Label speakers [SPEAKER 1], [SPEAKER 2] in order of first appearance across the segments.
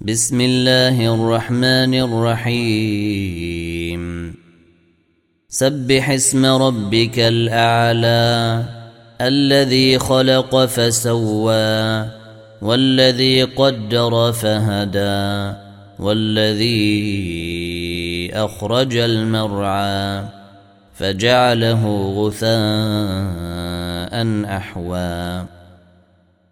[SPEAKER 1] بسم الله الرحمن الرحيم. سبح اسم ربك الأعلى الذي خلق فسوى والذي قدر فهدى والذي أخرج المرعى فجعله غثاء أحوى.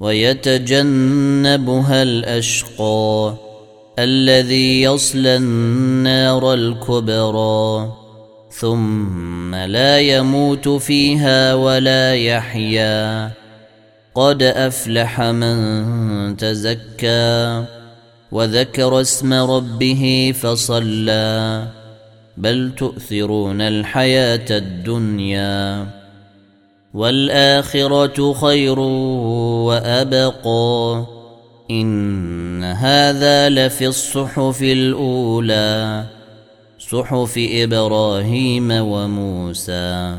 [SPEAKER 1] ويتجنبها الأشقى الذي يصلى النار الكبرى ثم لا يموت فيها ولا يحيا. قد أفلح من تزكى وذكر اسم ربه فصلى بل تؤثرون الحياة الدنيا. والآخرة خير وأبقى. إن هذا لفي الصحف الأولى صحف إبراهيم وموسى.